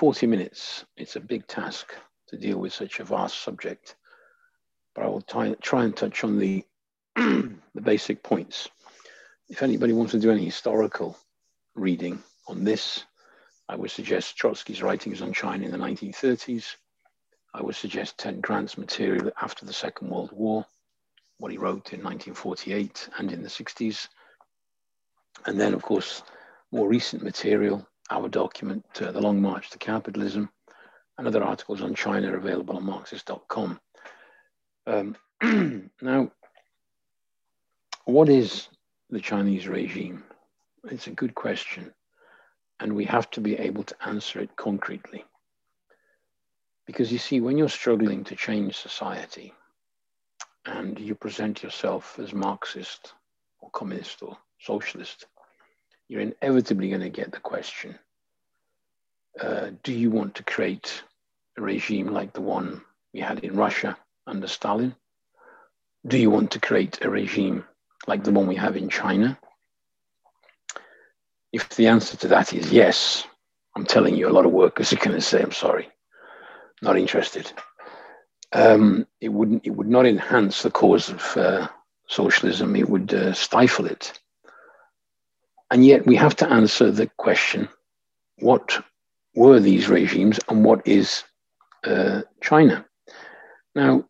40 minutes, it's a big task to deal with such a vast subject, but I will try, try and touch on the, the basic points. If anybody wants to do any historical reading on this, I would suggest Trotsky's writings on China in the 1930s. I would suggest Ted Grant's material after the Second World War, what he wrote in 1948 and in the 60s. And then, of course, more recent material our document, uh, The Long March to Capitalism, and other articles on China available on Marxist.com. Um, now, what is the Chinese regime? It's a good question, and we have to be able to answer it concretely. Because you see, when you're struggling to change society and you present yourself as Marxist or communist or socialist, you're inevitably going to get the question uh, do you want to create a regime like the one we had in Russia under Stalin? Do you want to create a regime like the one we have in China? If the answer to that is yes, I'm telling you, a lot of workers are going to say, I'm sorry, not interested. Um, it, wouldn't, it would not enhance the cause of uh, socialism, it would uh, stifle it. And yet we have to answer the question what were these regimes and what is uh, China? Now,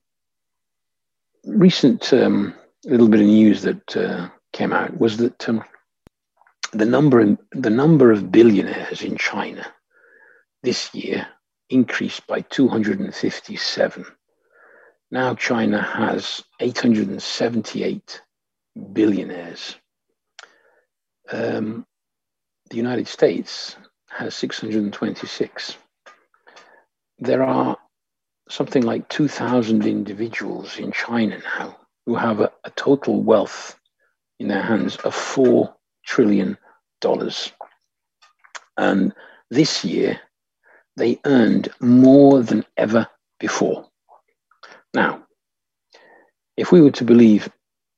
recent um, little bit of news that uh, came out was that um, the number in, the number of billionaires in China this year increased by 257. Now China has 878 billionaires. Um, the United States has 626. There are something like 2,000 individuals in China now who have a, a total wealth in their hands of $4 trillion. And this year, they earned more than ever before. Now, if we were to believe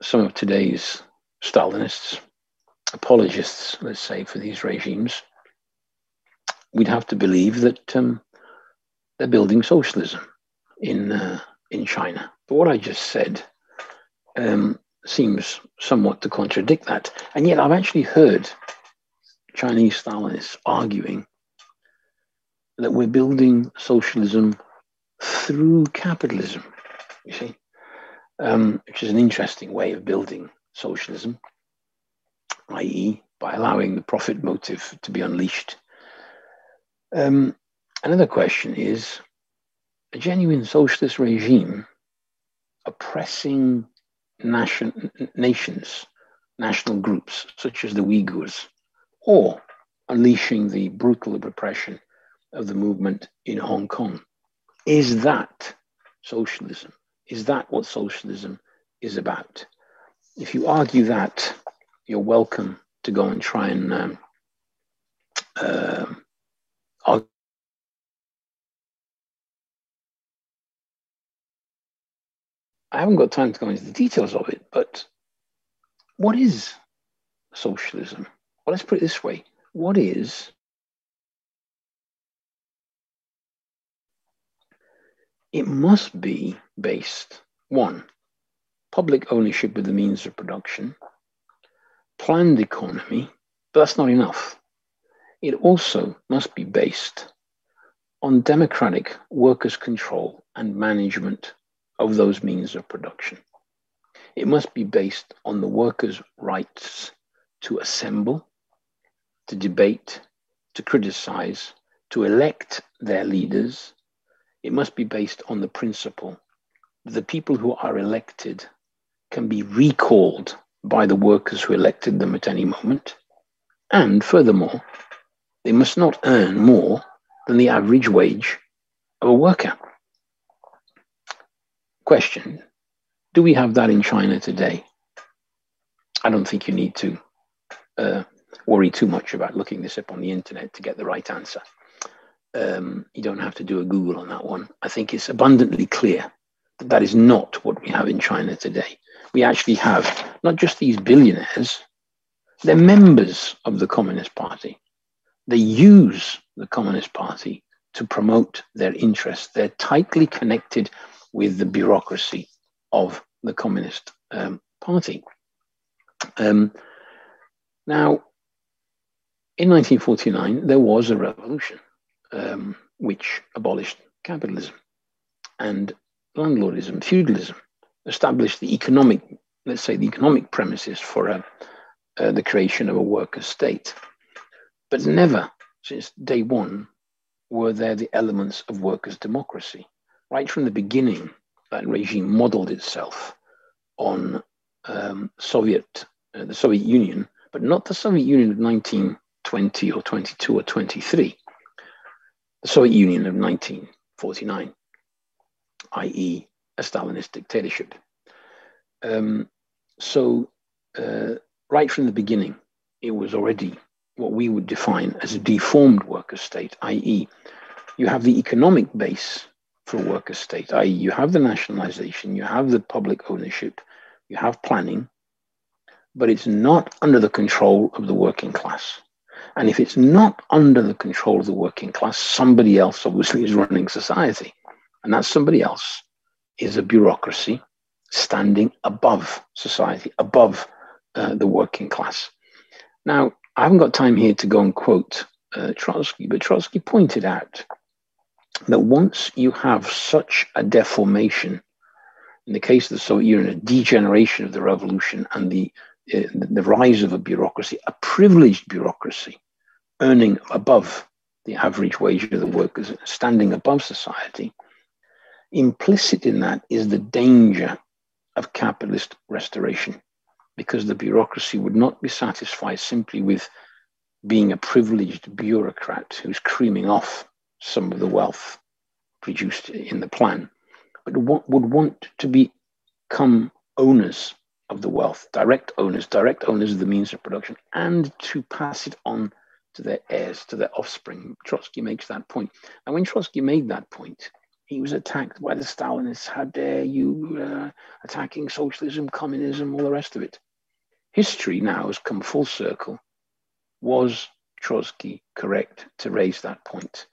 some of today's Stalinists, apologists, let's say, for these regimes, we'd have to believe that um, they're building socialism in uh, in China. But what I just said um, seems somewhat to contradict that, and yet I've actually heard Chinese Stalinists arguing that we're building socialism through capitalism. You see, um, which is an interesting way of building socialism, i.e., by allowing the profit motive to be unleashed um, another question is a genuine socialist regime oppressing nation, nations, national groups, such as the Uyghurs, or unleashing the brutal repression of the movement in Hong Kong. Is that socialism? Is that what socialism is about? If you argue that, you're welcome to go and try and um, uh, I haven't got time to go into the details of it, but what is socialism? Well, let's put it this way what is it must be based one public ownership of the means of production planned economy but that's not enough it also must be based on democratic workers' control and management of those means of production. It must be based on the workers' rights to assemble, to debate, to criticize, to elect their leaders. It must be based on the principle that the people who are elected can be recalled by the workers who elected them at any moment. And furthermore, they must not earn more than the average wage of a worker. Question Do we have that in China today? I don't think you need to uh, worry too much about looking this up on the internet to get the right answer. Um, you don't have to do a Google on that one. I think it's abundantly clear that that is not what we have in China today. We actually have not just these billionaires, they're members of the Communist Party. They use the Communist Party to promote their interests. They're tightly connected with the bureaucracy of the Communist um, Party. Um, now, in 1949, there was a revolution um, which abolished capitalism and landlordism, feudalism, established the economic, let's say, the economic premises for uh, uh, the creation of a worker state. But never since day one were there the elements of workers' democracy. Right from the beginning, that regime modeled itself on um, Soviet, uh, the Soviet Union, but not the Soviet Union of 1920 or 22 or 23, the Soviet Union of 1949, i.e., a Stalinist dictatorship. Um, so, uh, right from the beginning, it was already what we would define as a deformed worker state, i.e., you have the economic base for a worker state, i.e., you have the nationalization, you have the public ownership, you have planning, but it's not under the control of the working class. And if it's not under the control of the working class, somebody else obviously is running society. And that somebody else is a bureaucracy standing above society, above uh, the working class. Now, I haven't got time here to go and quote uh, Trotsky, but Trotsky pointed out that once you have such a deformation, in the case of the Soviet Union, a degeneration of the revolution and the, uh, the rise of a bureaucracy, a privileged bureaucracy, earning above the average wage of the workers, standing above society, implicit in that is the danger of capitalist restoration because the bureaucracy would not be satisfied simply with being a privileged bureaucrat who's creaming off some of the wealth produced in the plan, but would want to become owners of the wealth, direct owners, direct owners of the means of production, and to pass it on to their heirs, to their offspring. Trotsky makes that point. And when Trotsky made that point, he was attacked by the Stalinists. How dare you uh, attacking socialism, communism, all the rest of it. History now has come full circle. Was Trotsky correct to raise that point?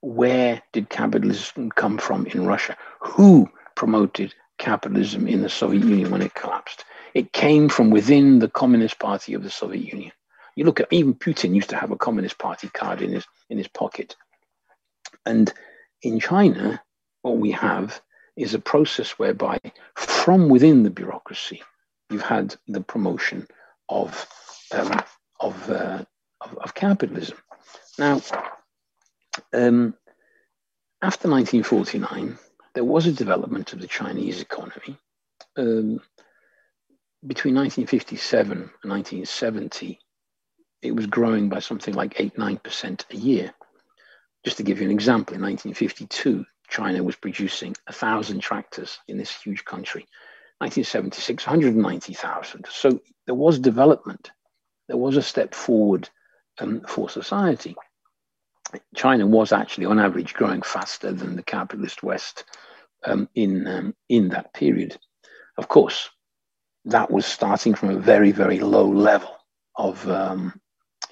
Where did capitalism come from in Russia? Who promoted capitalism in the Soviet Union when it collapsed? It came from within the Communist Party of the Soviet Union. You look at even Putin used to have a Communist Party card in his in his pocket. And in China, what we have is a process whereby from within the bureaucracy, you've had the promotion of, um, of, uh, of, of, capitalism. Now, um, after 1949, there was a development of the Chinese economy. Um, between 1957 and 1970, it was growing by something like 8 9% a year. Just to give you an example, in 1952, China was producing 1,000 tractors in this huge country. 1976, 190,000. So there was development. There was a step forward um, for society. China was actually, on average, growing faster than the capitalist West um, in, um, in that period. Of course, that was starting from a very, very low level of um,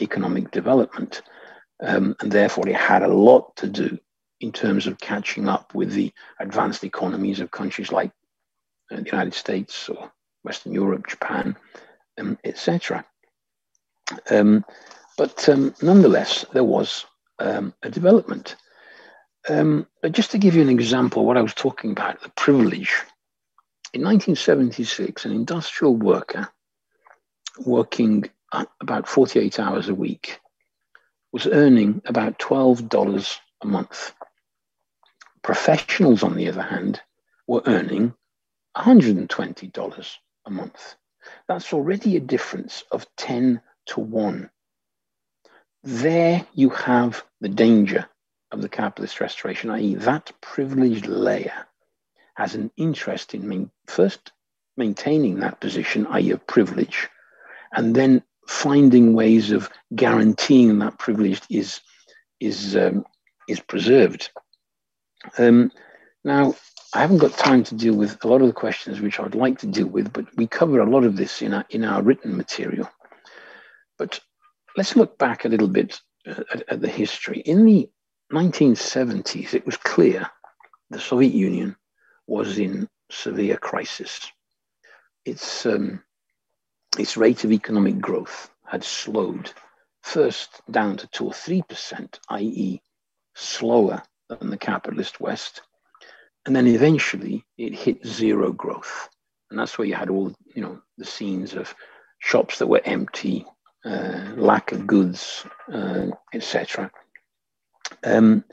economic development. Um, and therefore, it had a lot to do in terms of catching up with the advanced economies of countries like uh, the United States or Western Europe, Japan, um, etc. Um, but um, nonetheless, there was um, a development. Um, just to give you an example, what I was talking about, the privilege. In 1976, an industrial worker working about 48 hours a week was earning about $12 a month. Professionals, on the other hand, were earning $120 a month. That's already a difference of 10 to 1. There you have the danger of the capitalist restoration, i.e., that privileged layer has an interest in main, first maintaining that position, i.e., of privilege, and then finding ways of guaranteeing that privilege is is um, is preserved. Um, now, I haven't got time to deal with a lot of the questions which I'd like to deal with, but we cover a lot of this in our, in our written material. But let's look back a little bit at, at the history. In the 1970s, it was clear the Soviet Union was in severe crisis. Its, um, its rate of economic growth had slowed, first down to 2 or 3%, i.e., slower than the capitalist West, and then eventually it hit zero growth. And that's where you had all, you know, the scenes of shops that were empty, uh, lack of goods, uh, etc. Um,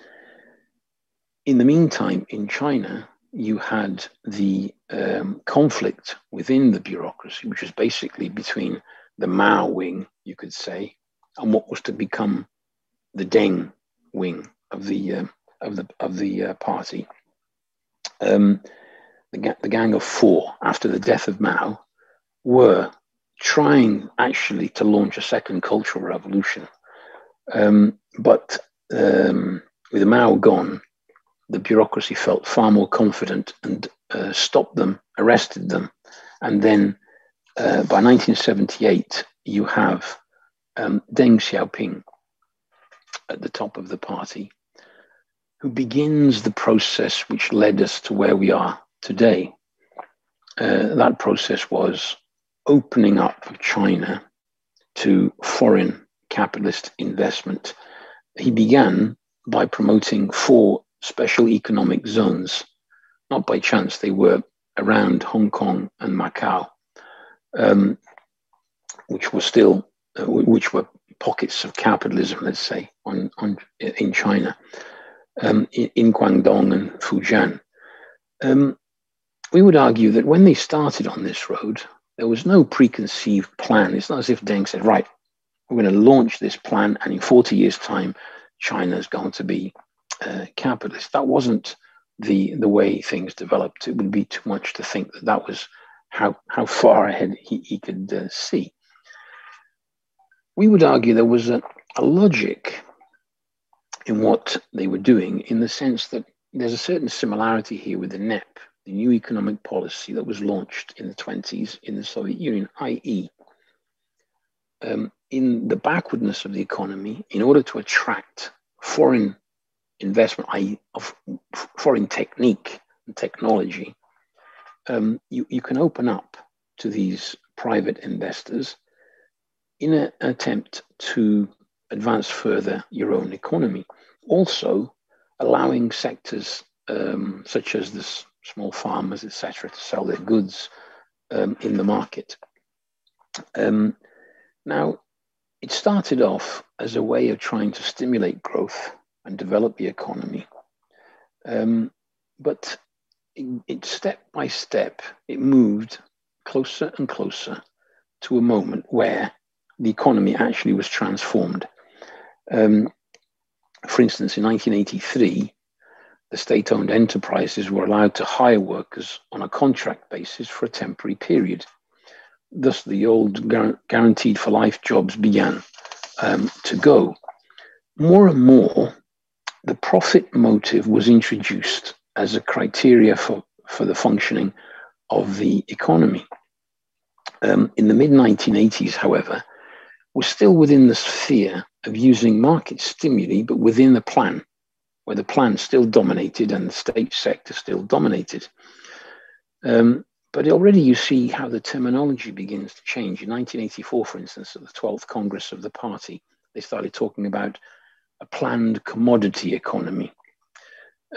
in the meantime, in China, you had the um, conflict within the bureaucracy, which was basically between the Mao wing, you could say, and what was to become the Deng wing of the uh, of the of the uh, party um, the, the Gang of Four, after the death of Mao, were trying actually to launch a second cultural revolution. Um, but um, with Mao gone, the bureaucracy felt far more confident and uh, stopped them, arrested them. And then uh, by 1978, you have um, Deng Xiaoping at the top of the party, who begins the process which led us to where we are today. Uh, that process was opening up China to foreign capitalist investment. He began by promoting four special economic zones. Not by chance, they were around Hong Kong and Macau, um, which were still, uh, which were pockets of capitalism, let's say, on, on in China um, in, in, Guangdong and Fujian. Um, we would argue that when they started on this road, there was no preconceived plan. It's not as if Deng said, right, we're going to launch this plan, and in 40 years' time, China is going to be uh, capitalist. That wasn't the the way things developed. It would be too much to think that that was how how far ahead he, he could uh, see. We would argue there was a, a logic in what they were doing, in the sense that there's a certain similarity here with the NEP, the new economic policy that was launched in the 20s in the Soviet Union, i.e., um, in the backwardness of the economy, in order to attract foreign investment, of foreign technique and technology, um, you, you can open up to these private investors in an attempt to advance further your own economy. Also, allowing sectors um, such as the small farmers, etc., to sell their goods um, in the market. Um, now, it started off as a way of trying to stimulate growth and develop the economy. Um, but it, it, step by step, it moved closer and closer to a moment where the economy actually was transformed. Um, for instance, in 1983, the state owned enterprises were allowed to hire workers on a contract basis for a temporary period. Thus, the old guaranteed for life jobs began um, to go. More and more, the profit motive was introduced as a criteria for, for the functioning of the economy. Um, in the mid 1980s, however, we're still within the sphere of using market stimuli, but within the plan, where the plan still dominated and the state sector still dominated. Um, but already you see how the terminology begins to change. In 1984, for instance, at the 12th Congress of the party, they started talking about a planned commodity economy.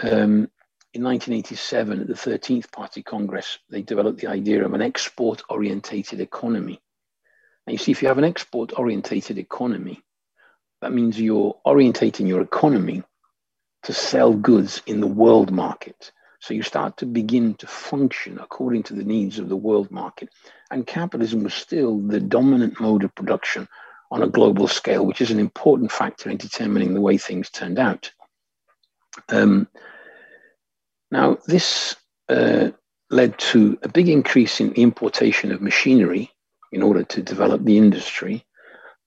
Um, in 1987, at the 13th Party Congress, they developed the idea of an export orientated economy. And you see, if you have an export orientated economy, that means you're orientating your economy to sell goods in the world market. So you start to begin to function according to the needs of the world market. and capitalism was still the dominant mode of production on a global scale, which is an important factor in determining the way things turned out. Um, now, this uh, led to a big increase in the importation of machinery in order to develop the industry,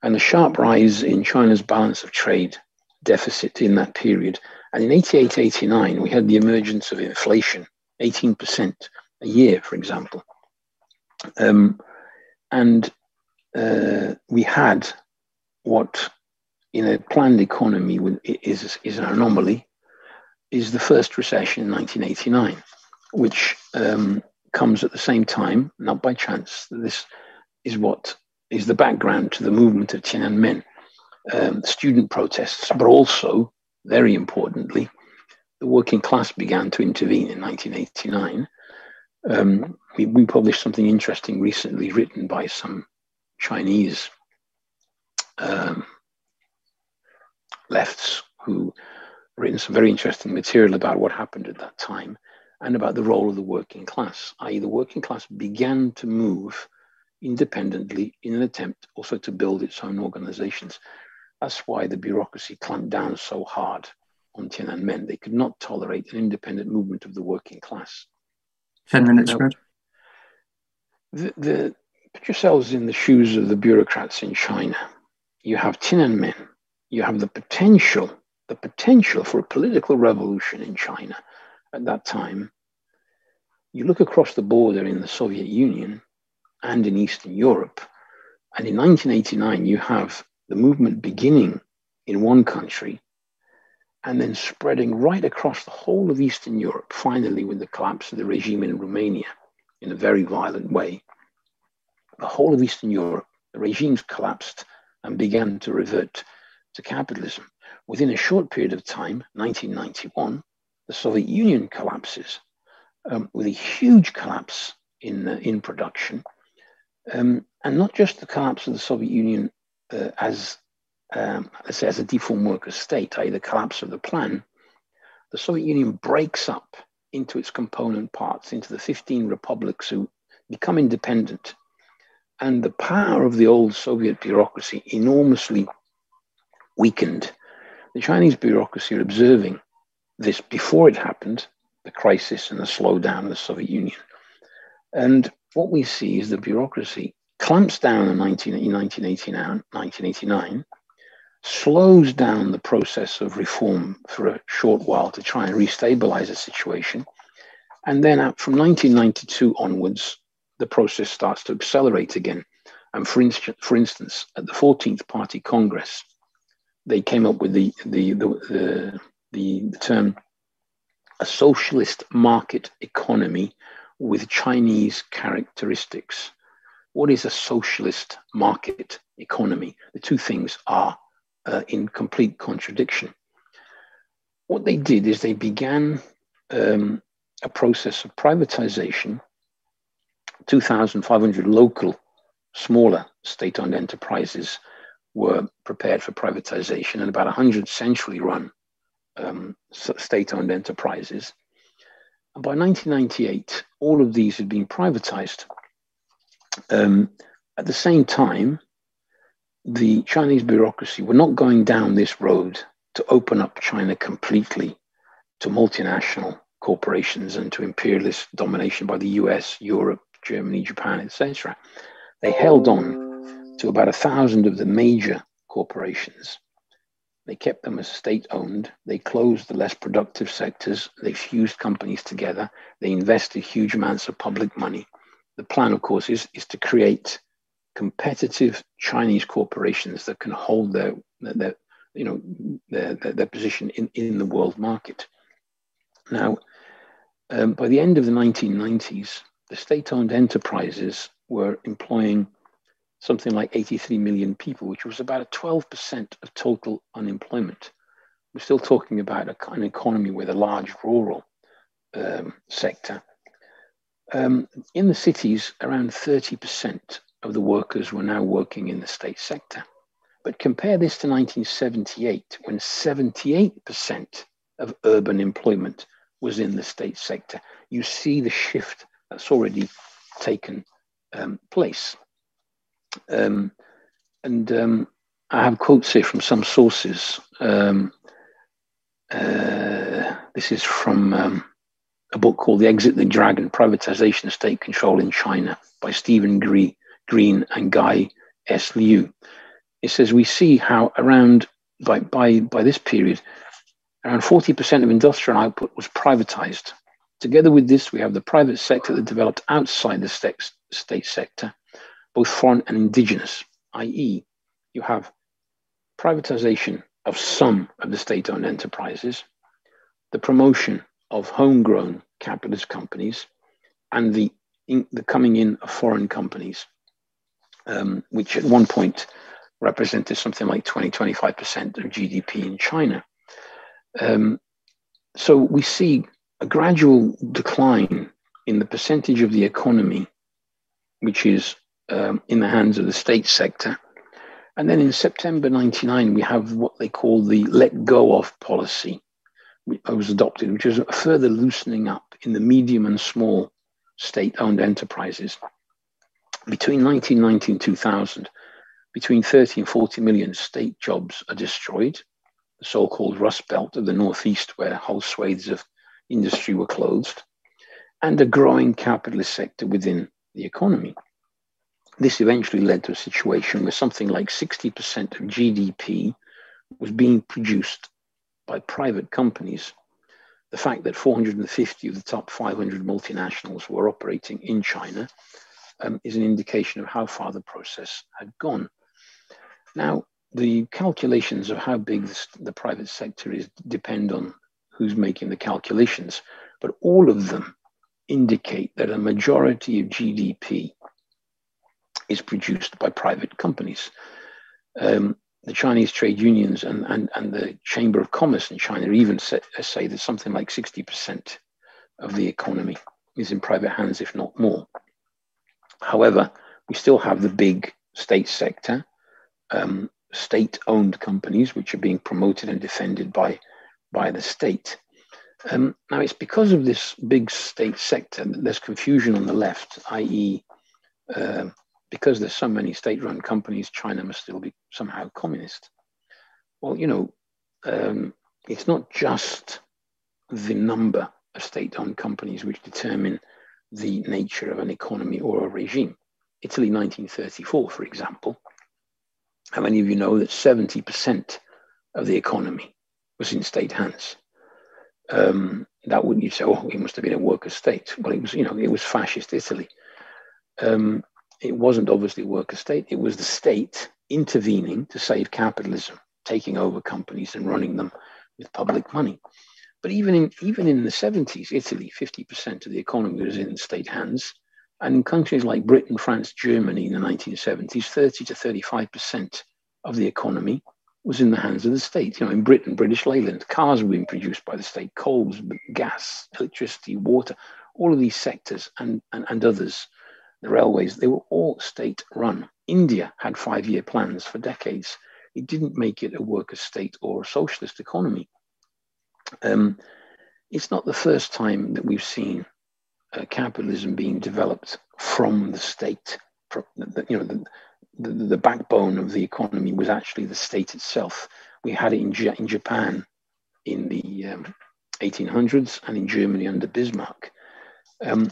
and a sharp rise in China's balance of trade deficit in that period. And in 88 89, we had the emergence of inflation, 18% a year, for example. Um, and uh, we had what in a planned economy is, is an anomaly, is the first recession in 1989, which um, comes at the same time, not by chance. This is what is the background to the movement of Tiananmen, um, student protests, but also, very importantly, the working class began to intervene in 1989. Um, we, we published something interesting recently written by some Chinese um, lefts who written some very interesting material about what happened at that time and about the role of the working class, i.e., the working class began to move independently in an attempt also to build its own organizations. That's why the bureaucracy clamped down so hard on Tiananmen. They could not tolerate an independent movement of the working class. 10 minutes, now, the, the, put yourselves in the shoes of the bureaucrats in China. You have Tiananmen. You have the potential, the potential for a political revolution in China at that time. You look across the border in the Soviet Union and in Eastern Europe, and in 1989 you have the movement beginning in one country and then spreading right across the whole of Eastern Europe, finally with the collapse of the regime in Romania in a very violent way. The whole of Eastern Europe, the regimes collapsed and began to revert to capitalism. Within a short period of time, 1991, the Soviet Union collapses um, with a huge collapse in, uh, in production. Um, and not just the collapse of the Soviet Union uh, as, um, say, as a deformed worker state, i.e., the collapse of the plan, the Soviet Union breaks up into its component parts, into the 15 republics who become independent. And the power of the old Soviet bureaucracy enormously weakened. The Chinese bureaucracy are observing this before it happened, the crisis and the slowdown of the Soviet Union. And what we see is the bureaucracy clamps down in, 19, in 1989, 1989, slows down the process of reform for a short while to try and restabilize the situation. And then uh, from 1992 onwards, the process starts to accelerate again. And for, instance, for instance, at the 14th Party Congress, they came up with the, the, the, the, the term a socialist market economy with Chinese characteristics. What is a socialist market economy? The two things are uh, in complete contradiction. What they did is they began um, a process of privatization. 2,500 local, smaller state owned enterprises were prepared for privatization, and about 100 centrally run um, state owned enterprises. And by 1998, all of these had been privatized. Um, at the same time, the Chinese bureaucracy were not going down this road to open up China completely to multinational corporations and to imperialist domination by the US, Europe, Germany, Japan, etc. They held on to about a thousand of the major corporations. They kept them as state owned. They closed the less productive sectors. They fused companies together. They invested huge amounts of public money. The plan, of course, is, is to create competitive Chinese corporations that can hold their, their you know, their, their, their position in, in the world market. Now, um, by the end of the 1990s, the state owned enterprises were employing something like 83 million people, which was about a 12% of total unemployment. We're still talking about a, an economy with a large rural um, sector. Um, in the cities, around 30% of the workers were now working in the state sector. But compare this to 1978, when 78% of urban employment was in the state sector. You see the shift that's already taken um, place. Um, and um, I have quotes here from some sources. Um, uh, this is from um, a book called The Exit the Dragon Privatization of State Control in China by Stephen Green and Guy S. Liu. It says, We see how around by, by, by this period, around 40% of industrial output was privatized. Together with this, we have the private sector that developed outside the state, sector, both foreign and indigenous, i.e., you have privatization of some of the state owned enterprises, the promotion of homegrown capitalist companies, and the, in, the coming in of foreign companies, um, which at one point represented something like 20, 25% of GDP in China. Um, so we see a gradual decline in the percentage of the economy which is um, in the hands of the state sector. And then in September 99, we have what they call the let go of policy, which was adopted, which is a further loosening up in the medium and small state owned enterprises. Between 1990 and 2000, between 30 and 40 million state jobs are destroyed, the so called Rust Belt of the Northeast, where whole swathes of industry were closed, and a growing capitalist sector within the economy. This eventually led to a situation where something like 60% of GDP was being produced by private companies. The fact that 450 of the top 500 multinationals were operating in China um, is an indication of how far the process had gone. Now, the calculations of how big the, the private sector is depend on who's making the calculations, but all of them indicate that a majority of GDP is produced by private companies. Um, the Chinese trade unions and, and, and the Chamber of Commerce in China even say, say that something like 60% of the economy is in private hands, if not more. However, we still have the big state sector, um, state owned companies, which are being promoted and defended by, by the state. Um, now, it's because of this big state sector that there's confusion on the left, i.e., uh, because there's so many state-run companies, China must still be somehow communist. Well, you know, um, it's not just the number of state-owned companies which determine the nature of an economy or a regime. Italy, 1934, for example. How many of you know that 70% of the economy was in state hands? um, that wouldn't you say, oh, it must have been a worker state. Well, it was, you know, it was fascist Italy. Um, it wasn't obviously a worker state. It was the state intervening to save capitalism, taking over companies and running them with public money. But even in even in the 70s, Italy, 50% of the economy was in state hands. And in countries like Britain, France, Germany in the 1970s, 30 to 35% of the economy was in the hands of the state. You know, in Britain, British Leyland, cars were being produced by the state, coals, gas, electricity, water, all of these sectors and, and, and others, the railways, they were all state run. India had five year plans for decades. It didn't make it a worker state or a socialist economy. Um, it's not the first time that we've seen uh, capitalism being developed from the state. From you know, the, the, the backbone of the economy was actually the state itself. We had it in, J- in Japan in the um, 1800s and in Germany under Bismarck. Um,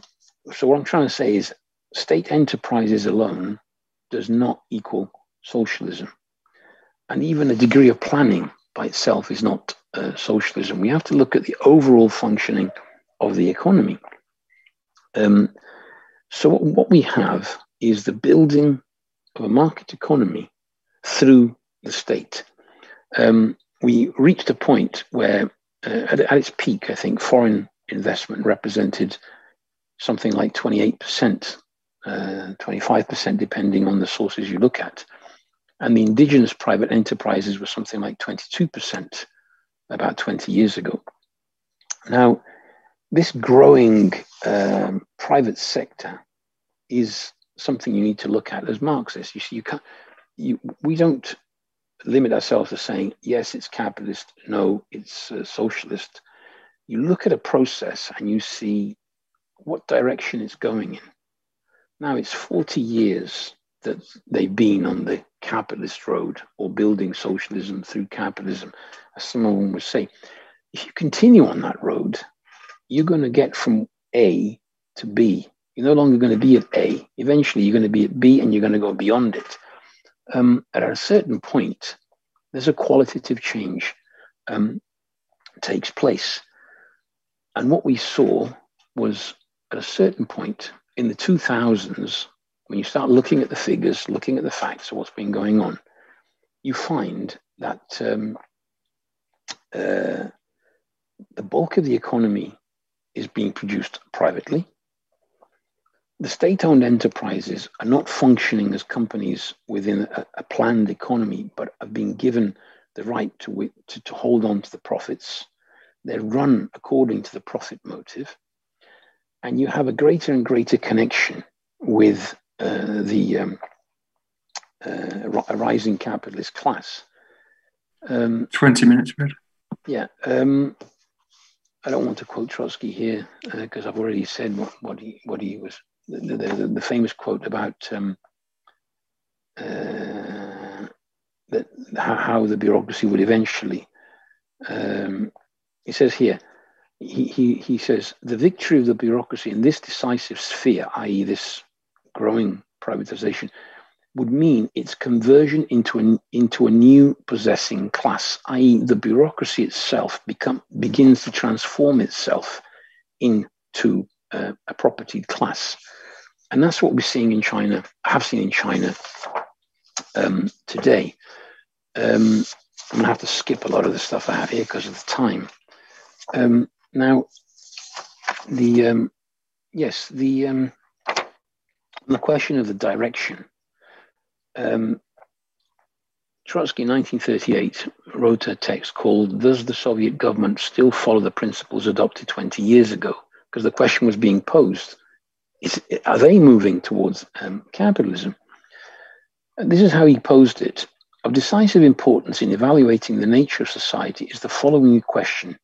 so, what I'm trying to say is state enterprises alone does not equal socialism. And even a degree of planning by itself is not uh, socialism. We have to look at the overall functioning of the economy. Um, so, what we have is the building of a market economy through the state. Um, we reached a point where, uh, at, at, its peak, I think foreign investment represented something like 28%, uh, 25%, depending on the sources you look at. And the indigenous private enterprises were something like 22% about 20 years ago. Now, this growing um, private sector is something you need to look at as Marxists. You see, you can't. You, we don't limit ourselves to saying yes, it's capitalist. No, it's uh, socialist. You look at a process and you see what direction it's going in. Now it's 40 years that they've been on the capitalist road or building socialism through capitalism, as some of them would say. If you continue on that road, you're going to get from A to B. You're no longer going to be at A. Eventually, you're going to be at B and you're going to go beyond it. Um, at a certain point, there's a qualitative change um, takes place. And what we saw was at a certain point in the 2000s, when you start looking at the figures, looking at the facts of what's been going on, you find that um, uh, the bulk of the economy is being produced privately. The state owned enterprises are not functioning as companies within a, a, planned economy, but have been given the right to, to, to hold on to the profits. They're run according to the profit motive. And you have a greater and greater connection with uh, the um, uh, rising capitalist class. Um, 20 minutes, Fred. Yeah. Um, I don't want to quote Trotsky here because uh, I've already said what, what, he what he was the, the, the famous quote about um, uh, that how, how, the bureaucracy would eventually. Um, he says here, he, he, he says the victory of the bureaucracy in this decisive sphere, i.e., this growing privatization, would mean its conversion into an into a new possessing class, i.e., the bureaucracy itself become begins to transform itself into uh, a property class, and that's what we're seeing in China. Have seen in China um, today. Um, I'm gonna have to skip a lot of the stuff I have here because of the time. Um, now, the um, yes, the um, the question of the direction um, Trotsky in 1938 wrote a text called Does the Soviet government still follow the principles adopted 20 years ago? Because the question was being posed is, Are they moving towards um, capitalism? And this is how he posed it. Of decisive importance in evaluating the nature of society is the following question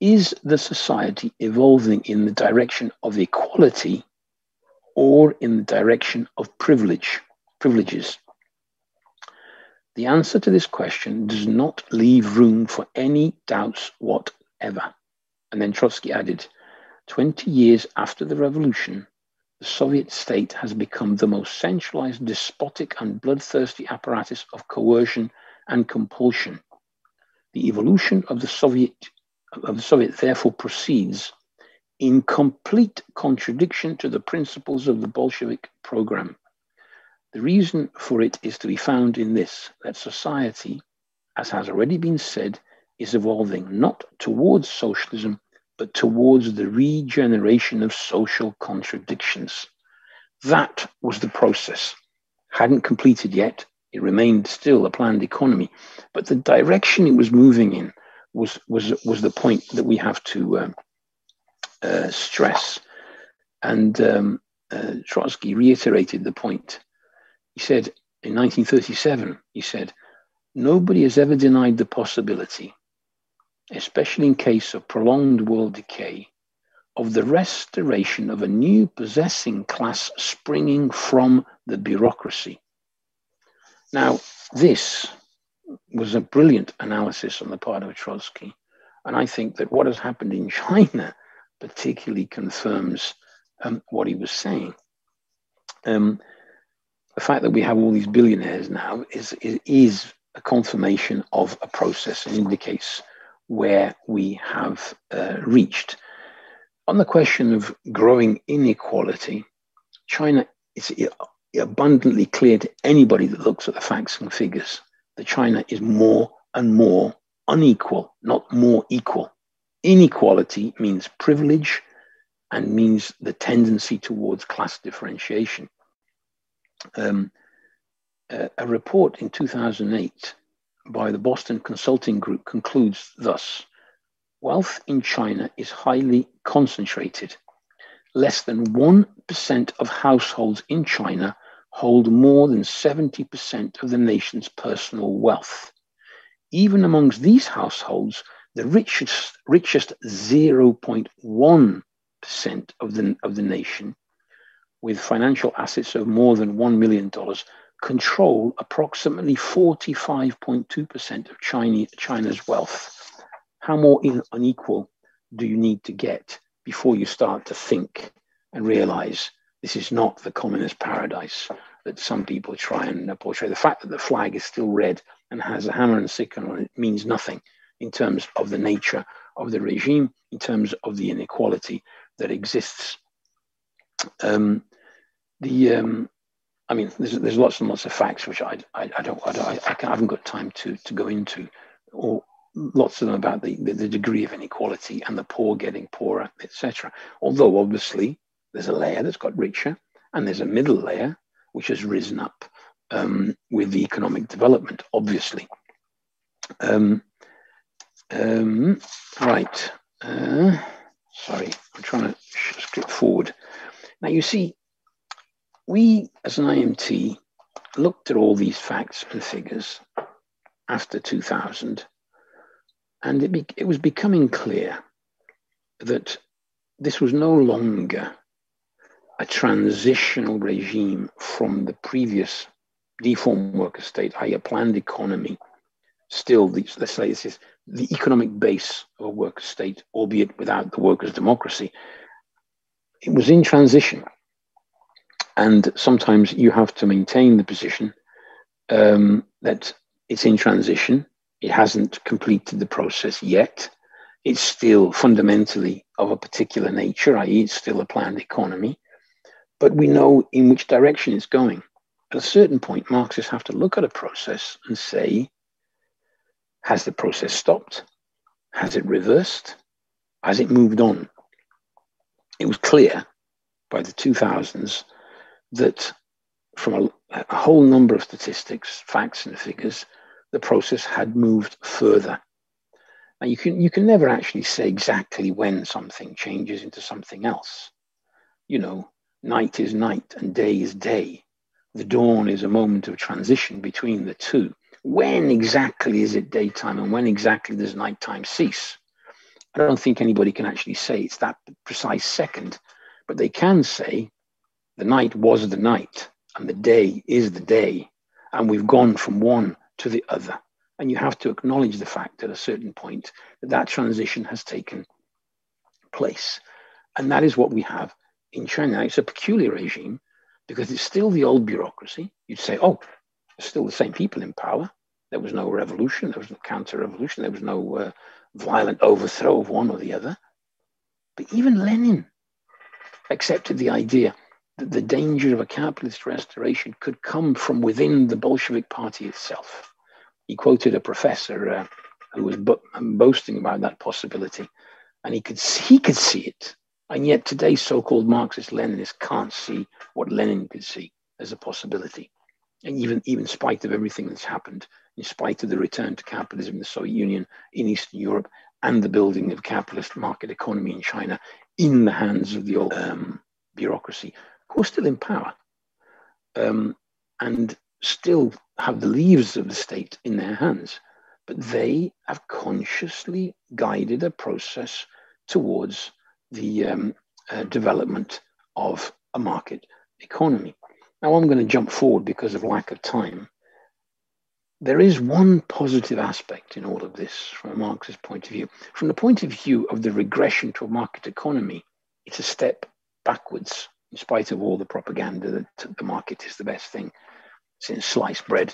Is the society evolving in the direction of equality or in the direction of privilege? privileges? The answer to this question does not leave room for any doubts whatever. And then Trotsky added 20 years after the revolution, the Soviet state has become the most centralized, despotic, and bloodthirsty apparatus of coercion and compulsion. The evolution of the Soviet of the Soviet therefore proceeds in complete contradiction to the principles of the Bolshevik program. The reason for it is to be found in this that society, as has already been said, is evolving not towards socialism, but towards the regeneration of social contradictions. That was the process. Hadn't completed yet. It remained still a planned economy, but the direction it was moving in was was was the point that we have to um, uh, stress. And um, uh, Trotsky reiterated the point he said in 1937, he said, nobody has ever denied the possibility, especially in case of prolonged world decay, of the restoration of a new possessing class springing from the bureaucracy. Now, this was a brilliant analysis on the part of Trotsky. And I think that what has happened in China particularly confirms um, what he was saying. Um, the fact that we have all these billionaires now is, is, is a confirmation of a process and indicates where we have uh, reached. On the question of growing inequality, China is abundantly clear to anybody that looks at the facts and figures that China is more and more unequal, not more equal. Inequality means privilege and means the tendency towards class differentiation um, a, a report in 2008 by the Boston Consulting Group concludes thus wealth in China is highly concentrated. Less than 1% of households in China hold more than 70% of the nation's personal wealth. Even amongst these households, the richest, richest 0.1% of the, of the nation with financial assets of more than $1 million control approximately 45.2% of China's wealth. How more unequal do you need to get before you start to think and realize this is not the communist paradise that some people try and portray? The fact that the flag is still red and has a hammer and sickle on it means nothing in terms of the nature of the regime, in terms of the inequality that exists. Um, the um, I mean, there's, there's lots and lots of facts which I, I, I don't I, don't, I, I haven't got time to, to go into, or lots of them about the, the, degree of inequality and the poor getting poorer, etc. Although obviously there's a layer that's got richer, and there's a middle layer which has risen up um, with the economic development, obviously. Um, um, right. Uh, sorry, I'm trying to skip forward. Now you see, we as an IMT looked at all these facts and figures after 2000, and it, be, it was becoming clear that this was no longer a transitional regime from the previous deformed worker state, i.e., a planned economy. Still, the, let's say this is the economic base of a worker state, albeit without the workers' democracy. It was in transition. And sometimes you have to maintain the position um, that it's in transition. It hasn't completed the process yet. It's still fundamentally of a particular nature, i.e., it's still a planned economy. But we know in which direction it's going. At a certain point, Marxists have to look at a process and say, has the process stopped? Has it reversed? Has it moved on? It was clear by the 2000s that from a, a, whole number of statistics, facts, and figures, the process had moved further. Now you can you can never actually say exactly when something changes into something else. You know, night is night and day is day. The dawn is a moment of transition between the two. When exactly is it daytime and when exactly does nighttime cease? I don't think anybody can actually say it's that precise second, but they can say the night was the night and the day is the day, and we've gone from one to the other. And you have to acknowledge the fact at a certain point that that transition has taken place. And that is what we have in China. It's a peculiar regime because it's still the old bureaucracy. You'd say, oh, still the same people in power. There was no revolution, there was no counter revolution, there was no uh, violent overthrow of one or the other. But even Lenin accepted the idea that the danger of a capitalist restoration could come from within the Bolshevik party itself. He quoted a professor uh, who was bo- boasting about that possibility, and he could see, he could see it. And yet today's so-called Marxist Leninists can't see what Lenin could see as a possibility. And even, even in spite of everything that's happened, in spite of the return to capitalism in the Soviet Union, in Eastern Europe, and the building of capitalist market economy in China in the hands of the old um, bureaucracy, who are still in power um, and still have the leaves of the state in their hands. But they have consciously guided a process towards the um, uh, development of a market economy. Now, I'm going to jump forward because of lack of time. There is one positive aspect in all of this from a Marxist point of view. From the point of view of the regression to a market economy, it's a step backwards in spite of all the propaganda that the market is the best thing since sliced bread.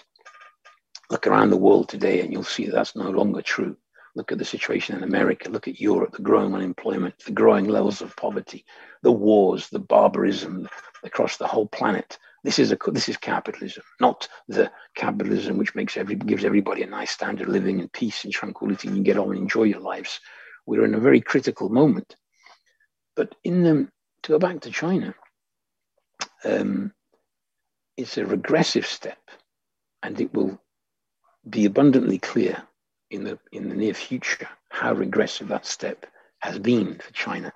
Look around the world today and you'll see that that's no longer true. Look at the situation in America, look at Europe, the growing unemployment, the growing levels of poverty, the wars, the barbarism across the whole planet. This is a this is capitalism, not the capitalism which makes every gives everybody a nice standard of living and peace and tranquility and you get on and enjoy your lives. We're in a very critical moment. But in the to go back to China, um, it's a regressive step, and it will be abundantly clear in the in the near future how regressive that step has been for China.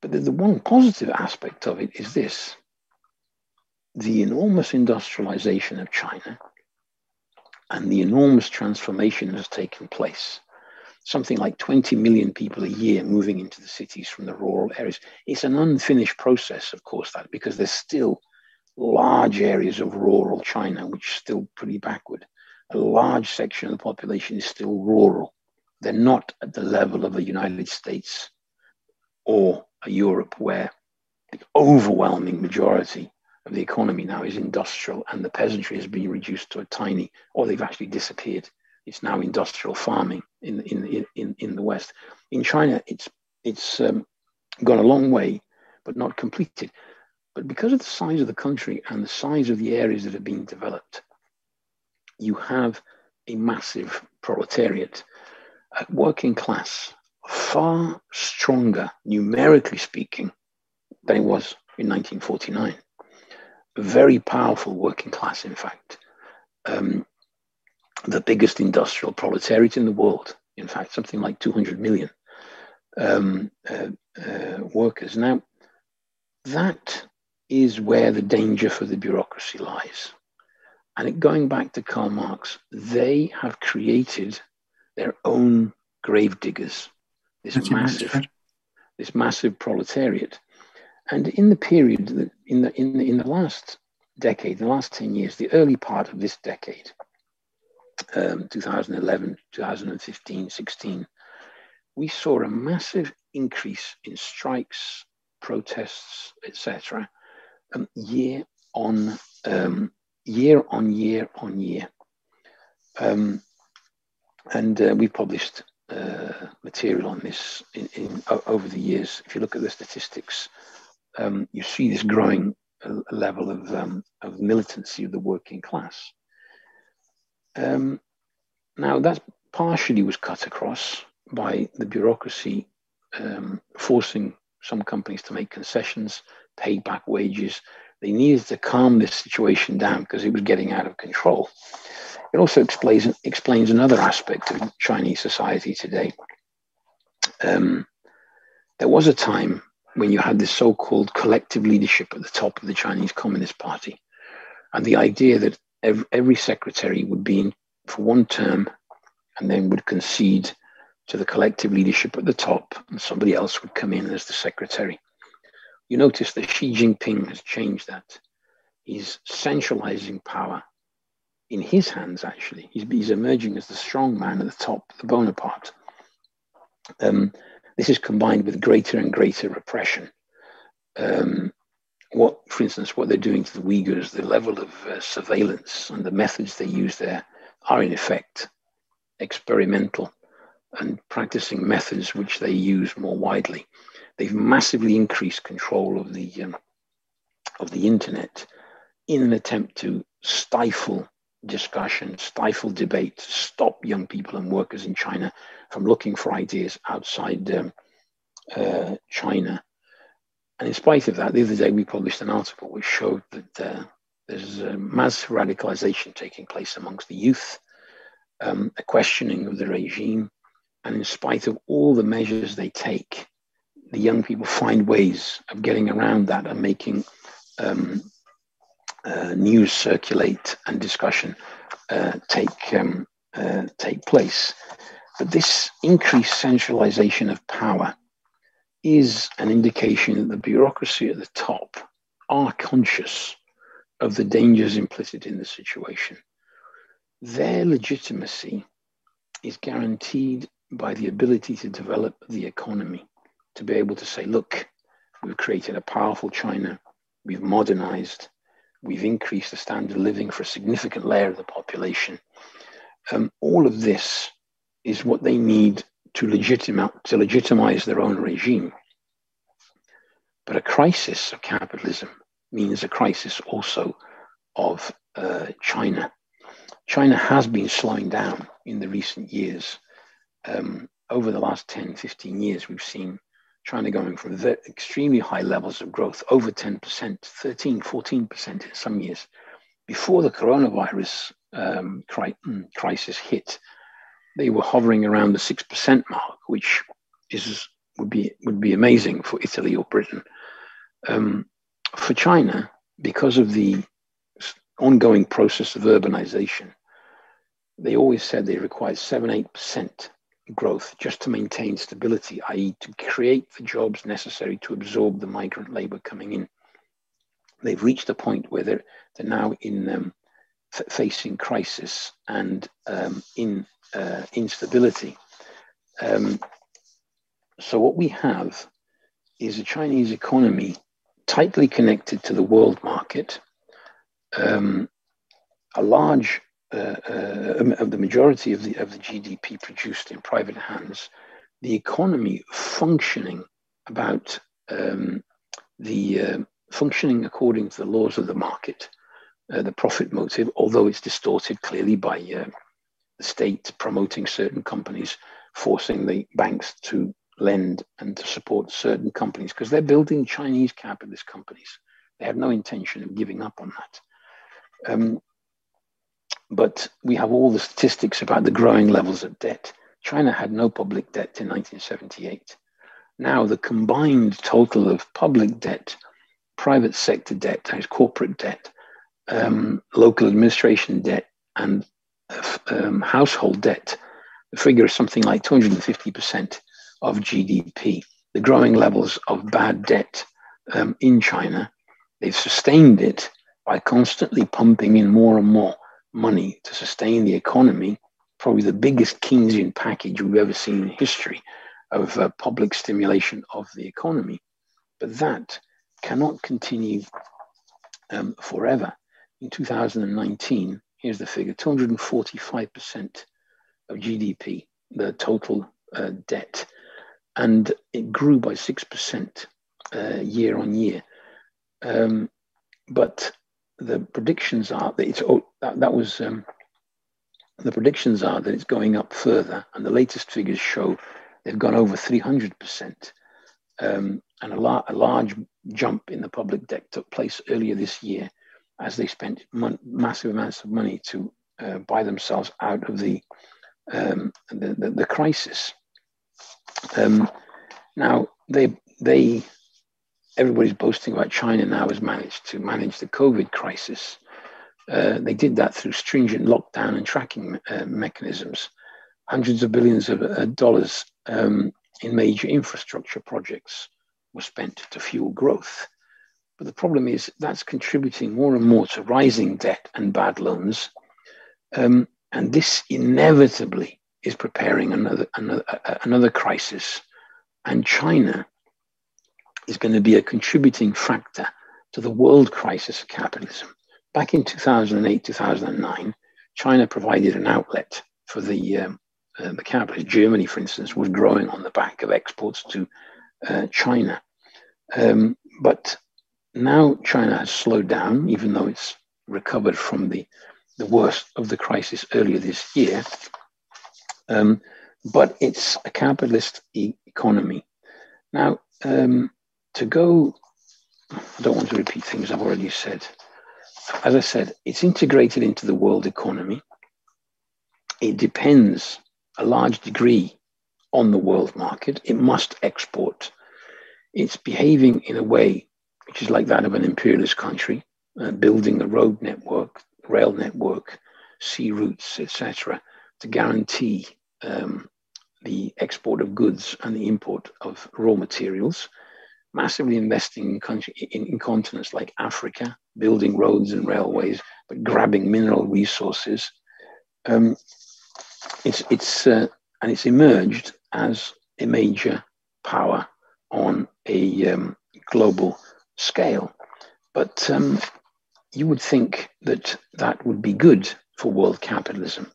But the, the one positive aspect of it is this: the enormous industrialization of China and the enormous transformation that has taken place something like 20 million people a year moving into the cities from the rural areas. It's an unfinished process, of course, that because there's still large areas of rural China which are still pretty backward. A large section of the population is still rural. They're not at the level of the United States or Europe, where the overwhelming majority of the economy now is industrial and the peasantry has been reduced to a tiny, or they've actually disappeared. It's now industrial farming in, in, in, in the West. In China, it's, it's um, gone a long way, but not completed. But because of the size of the country and the size of the areas that are being developed, you have a massive proletariat, a working class, far stronger, numerically speaking, than it was in 1949. A very powerful working class, in fact. Um, the biggest industrial proletariat in the world, in fact, something like 200 million um, uh, uh, workers. Now, that is where the danger for the bureaucracy lies. And it, going back to Karl Marx, they have created their own grave diggers, this That's massive, this massive proletariat. And in the period, in the, in the, in the last decade, the last 10 years, the early part of this decade, um, 2011, 2015, 16, we saw a massive increase in strikes, protests, etc., um, year on um, year on year on year. Um, and uh, we published uh, material on this in, in, over the years. If you look at the statistics, um, you see this growing uh, level of, um, of militancy of the working class. Um, now, that partially was cut across by the bureaucracy um, forcing some companies to make concessions, pay back wages. They needed to calm this situation down because it was getting out of control. It also explains, explains another aspect of Chinese society today. Um, there was a time when you had this so called collective leadership at the top of the Chinese Communist Party, and the idea that every, every secretary would be in for one term and then would concede to the collective leadership at the top, and somebody else would come in as the secretary. You notice that Xi Jinping has changed that. He's centralizing power in his hands, actually. He's, he's emerging as the strong man at the top, the Bonaparte. Um, this is combined with greater and greater repression. Um, what, for instance, what they're doing to the Uyghurs, the level of uh, surveillance and the methods they use there are in effect experimental and practicing methods which they use more widely. They've massively increased control of the um, of the internet in an attempt to stifle discussion, stifle debate, stop young people and workers in China from looking for ideas outside um, uh, China. And in spite of that, the other day we published an article which showed that uh, there's a mass radicalization taking place amongst the youth, um, a questioning of the regime. And in spite of all the measures they take, the young people find ways of getting around that and making um, uh, news circulate and discussion uh, take um, uh, take place. But this increased centralization of power is an indication that the bureaucracy at the top are conscious of the dangers implicit in the situation. Their legitimacy is guaranteed by the ability to develop the economy, to be able to say, look, we've created a powerful China, we've modernized, we've increased the standard of living for a significant layer of the population. Um, all of this is what they need to, legitimize, to legitimize their own regime. But a crisis of capitalism means a crisis also of uh, China. China has been slowing down in the recent years. Um, over the last 10, 15 years, we've seen China going from extremely high levels of growth, over 10%, 13, 14% in some years. Before the coronavirus um, cri- mm, crisis hit, they were hovering around the 6% mark, which is would be would be amazing for Italy or Britain. Um, for China, because of the ongoing process of urbanization, they always said they required 7 8% growth just to maintain stability, i.e., to create the jobs necessary to absorb the migrant labor coming in. They've reached a point where they're, they're now in um, facing crisis and um, in uh, instability. Um, so, what we have is a Chinese economy tightly connected to the world market, um, a large uh, uh, of the majority of the of the GDP produced in private hands, the economy functioning about um, the uh, functioning according to the laws of the market, uh, the profit motive, although it's distorted clearly by uh, state promoting certain companies, forcing the banks to lend and to support certain companies because they're building Chinese capitalist companies. They have no intention of giving up on that. Um, but we have all the statistics about the growing levels of debt. China had no public debt in 1978. Now, the combined total of public debt, private sector debt, that is corporate debt, um, local administration debt, and um, household debt, the figure is something like 250% of GDP. The growing levels of bad debt um, in China, they've sustained it by constantly pumping in more and more money to sustain the economy, probably the biggest Keynesian package we've ever seen in history of uh, public stimulation of the economy. But that cannot continue um, forever. In 2019, here's the figure 245% of GDP, the total uh, debt, and it grew by 6% uh, year on year. Um, but the predictions are that it's oh, that, that was um, the predictions are that it's going up further, and the latest figures show they've gone over 300 percent, um, and a, a, large jump in the public debt took place earlier this year as they spent mon- massive amounts of money to uh, buy themselves out of the um, the, the, the, crisis. Um, now they they everybody's boasting about China now has managed to manage the COVID crisis. Uh, they did that through stringent lockdown and tracking uh, mechanisms, hundreds of billions of uh, dollars um, in major infrastructure projects were spent to fuel growth. But the problem is that's contributing more and more to rising debt and bad loans. Um, and this inevitably is preparing another, another, another crisis. And China is going to be a contributing factor to the world crisis of capitalism. Back in 2008, 2009, China provided an outlet for the, um, uh, the capitalist. Germany, for instance, was growing on the back of exports to uh, China. Um, but now China has slowed down, even though it's recovered from the, the worst of the crisis earlier this year. Um, but it's a capitalist e- economy. Now, um, to go, I don't want to repeat things I've already said. As I said, it's integrated into the world economy. It depends a large degree on the world market. It must export. It's behaving in a way which is like that of an imperialist country, uh, building a road network, rail network, sea routes, etc., to guarantee um, the export of goods and the import of raw materials massively investing in, country, in, in continents like Africa, building roads and railways, but grabbing mineral resources. Um, it's it's uh, and it's emerged as a major power on a um, global scale. But um, you would think that that would be good for world capitalism.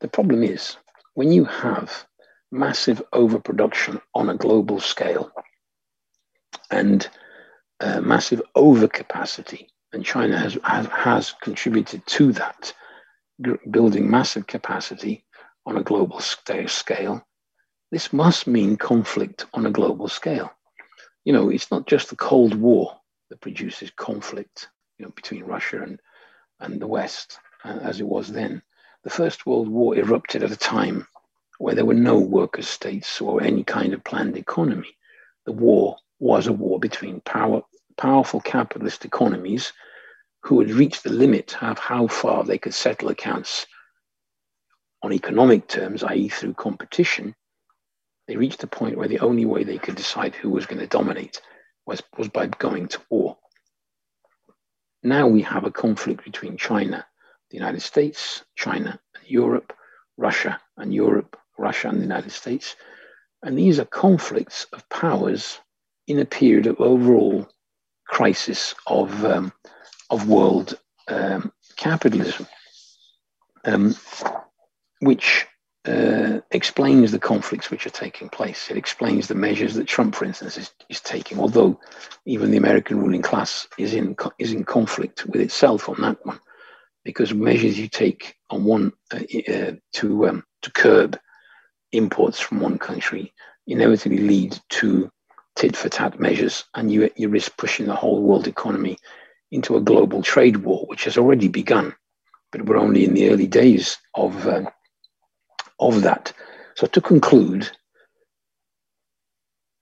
The problem is when you have massive overproduction on a global scale, and uh, massive overcapacity. And China has, has, has contributed to that, building massive capacity on a global scale. This must mean conflict on a global scale. You know, it's not just the Cold War that produces conflict, you know, between Russia and, and the West, uh, as it was then. The First World War erupted at a time where there were no worker states or any kind of planned economy. The war was a war between power, powerful capitalist economies who had reached the limit of how far they could settle accounts on economic terms, i.e., through competition, they reached a point where the only way they could decide who was going to dominate was, was by going to war. Now we have a conflict between China, the United States, China and Europe, Russia and Europe, Russia and the United States. And these are conflicts of powers in a period of overall crisis of, um, of world um, capitalism, um, which uh, explains the conflicts which are taking place. It explains the measures that Trump, for instance, is, is taking, although even the American ruling class is in, is in conflict with itself on that one, because measures you take on one uh, uh, to, um, to curb imports from one country inevitably lead to tit for tat measures, and you, you risk pushing the whole world economy into a global trade war, which has already begun. But we're only in the early days of uh, of that. So, to conclude,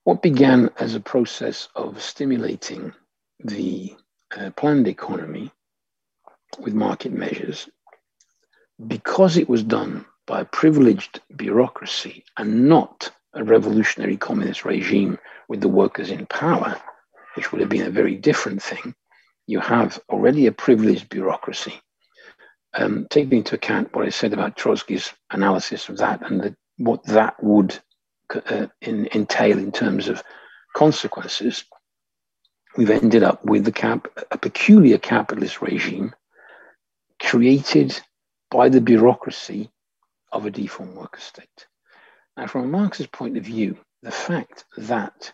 what began as a process of stimulating the uh, planned economy with market measures, because it was done by a privileged bureaucracy and not a revolutionary communist regime with the workers in power, which would have been a very different thing, you have already a privileged bureaucracy um, taking into account what I said about Trotsky's analysis of that and the, what that would uh, in, entail in terms of consequences, we've ended up with cap, a peculiar capitalist regime created by the bureaucracy of a deformed worker state. Now, from a Marxist point of view, the fact that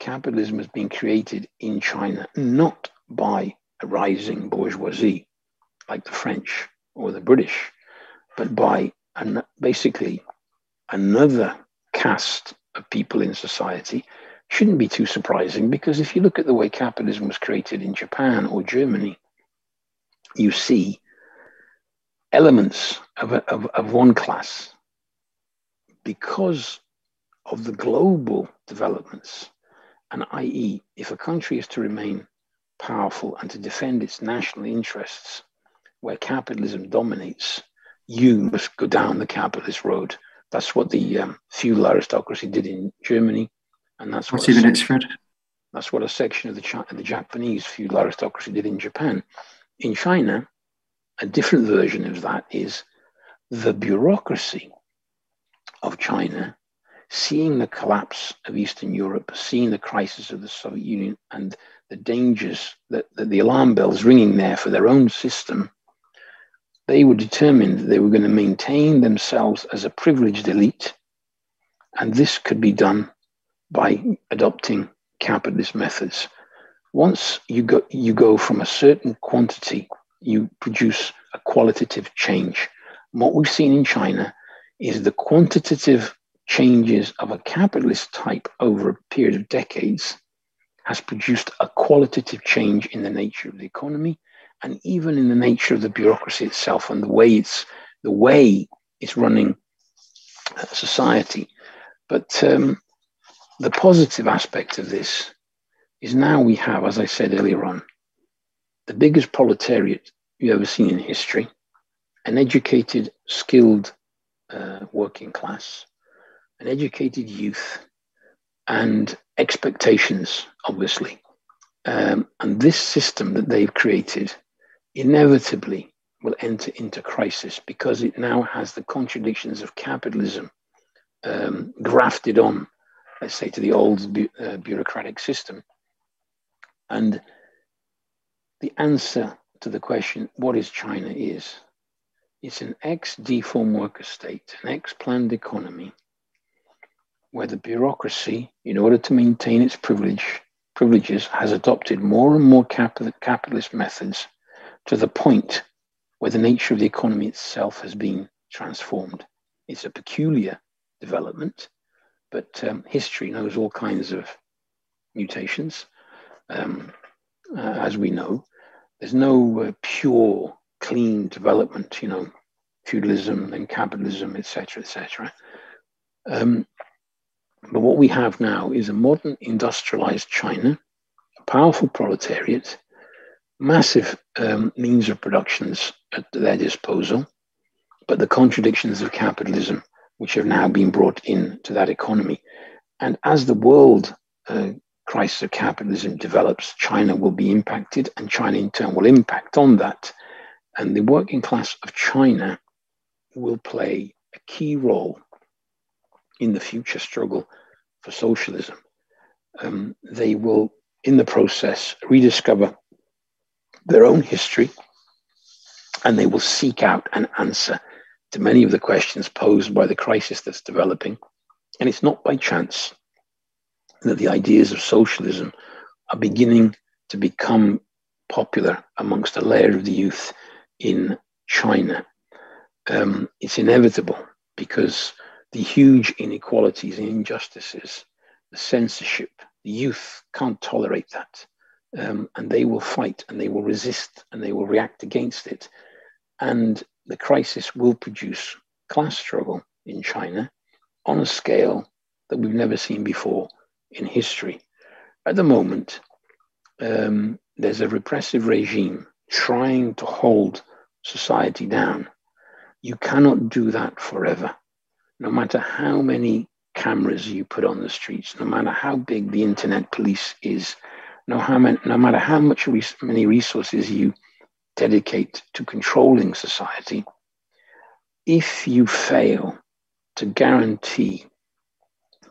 capitalism has been created in China not by a rising bourgeoisie, like the French or the British, but by an, basically another caste of people in society shouldn't be too surprising because if you look at the way capitalism was created in Japan or Germany, you see elements of, a, of, of one class because of the global developments, and i.e., if a country is to remain powerful and to defend its national interests, where capitalism dominates, you must go down the capitalist road. That's what the um, feudal aristocracy did in Germany, and that's what's what even Fred? That's what a section of the, the Japanese feudal aristocracy did in Japan. In China, a different version of that is the bureaucracy of China, seeing the collapse of Eastern Europe, seeing the crisis of the Soviet Union, and the dangers that, that the alarm bells ringing there for their own system they were determined they were going to maintain themselves as a privileged elite, and this could be done by adopting capitalist methods. Once you go, you go from a certain quantity, you produce a qualitative change. And what we've seen in China is the quantitative changes of a capitalist type over a period of decades has produced a qualitative change in the nature of the economy and even in the nature of the bureaucracy itself and the way it's the way it's running uh, society. But um, the positive aspect of this is now we have, as I said earlier on, the biggest proletariat you've ever seen in history, an educated, skilled uh, working class, an educated youth, and expectations, obviously. Um, and this system that they've created inevitably will enter into crisis because it now has the contradictions of capitalism um, grafted on, let's say, to the old bu- uh, bureaucratic system. And the answer to the question, what is China, is it's an ex deformed worker state, an ex planned economy, where the bureaucracy, in order to maintain its privilege, privileges, has adopted more and more capital, capitalist methods to the point where the nature of the economy itself has been transformed. It's a peculiar development, but um, history knows all kinds of mutations. Um, uh, as we know, there's no uh, pure, clean development, you know, feudalism and capitalism, etc., etc. Um, but what we have now is a modern industrialized China, a powerful proletariat, massive um, means of productions at their disposal, but the contradictions of capitalism which have now been brought into that economy. And as the world uh, crisis of capitalism develops, China will be impacted, and China in turn will impact on that. And the working class of China will play a key role in the future struggle for socialism. Um, they will, in the process, rediscover their own history and they will seek out an answer to many of the questions posed by the crisis that's developing. And it's not by chance that the ideas of socialism are beginning to become popular amongst a layer of the youth in China. Um, it's inevitable because the huge inequalities and injustices, the censorship, the youth can't tolerate that. Um, and they will fight and they will resist and they will react against it. And the crisis will produce class struggle in China on a scale that we've never seen before in history. At the moment, um, there's a repressive regime trying to hold society down. You cannot do that forever. No matter how many cameras you put on the streets, no matter how big the internet police is, no, how many, no matter how much res- many resources you dedicate to controlling society, if you fail to guarantee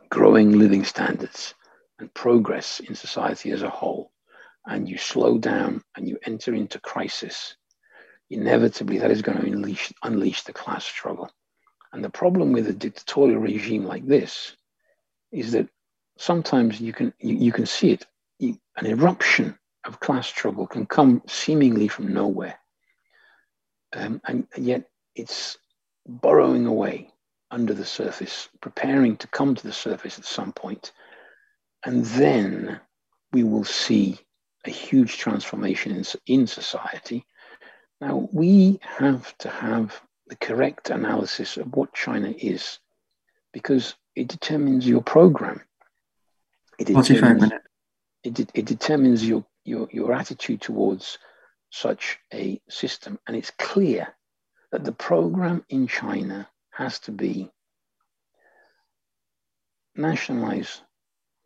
growing living standards and progress in society as a whole, and you slow down and you enter into crisis, inevitably that is going to unleash, unleash the class struggle. And the problem with a dictatorial regime like this is that sometimes you can you, you can see it. An eruption of class struggle can come seemingly from nowhere, um, and yet it's burrowing away under the surface, preparing to come to the surface at some point. And then we will see a huge transformation in, in society. Now, we have to have the correct analysis of what China is because it determines your program. It determines, it, it determines your, your, your attitude towards such a system. And it's clear that the program in China has to be nationalize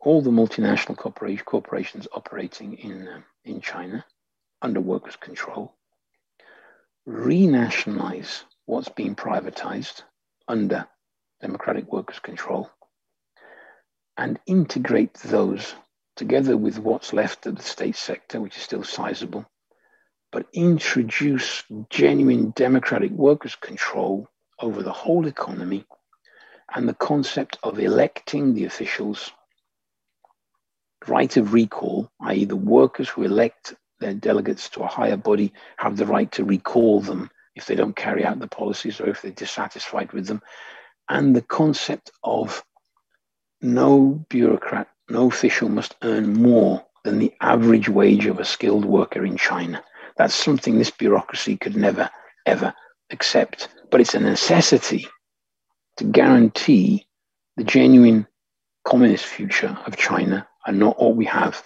all the multinational corporations operating in, uh, in China under workers' control, renationalize what's being privatized under democratic workers' control, and integrate those together with what's left of the state sector, which is still sizable, but introduce genuine democratic workers' control over the whole economy and the concept of electing the officials, right of recall, i.e., the workers who elect their delegates to a higher body have the right to recall them if they don't carry out the policies or if they're dissatisfied with them, and the concept of no bureaucrat, no official must earn more than the average wage of a skilled worker in China. That's something this bureaucracy could never, ever accept. But it's a necessity to guarantee the genuine communist future of China and not what we have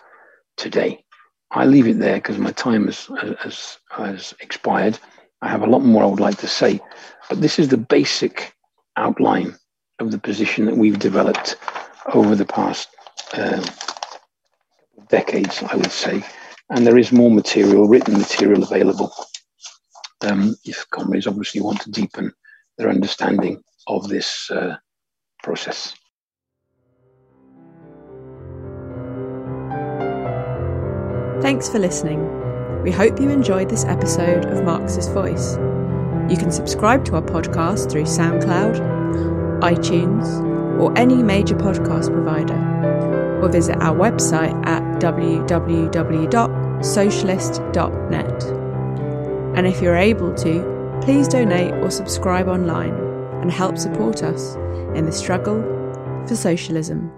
today. I leave it there because my time has, has, has expired. I have a lot more I would like to say, but this is the basic outline of the position that we've developed over the past uh, decades, I would say. And there is more material, written material available um, if comrades obviously want to deepen their understanding of this uh, process. Thanks for listening. We hope you enjoyed this episode of Marxist Voice. You can subscribe to our podcast through SoundCloud, iTunes, or any major podcast provider, or visit our website at www.socialist.net. And if you're able to, please donate or subscribe online and help support us in the struggle for socialism.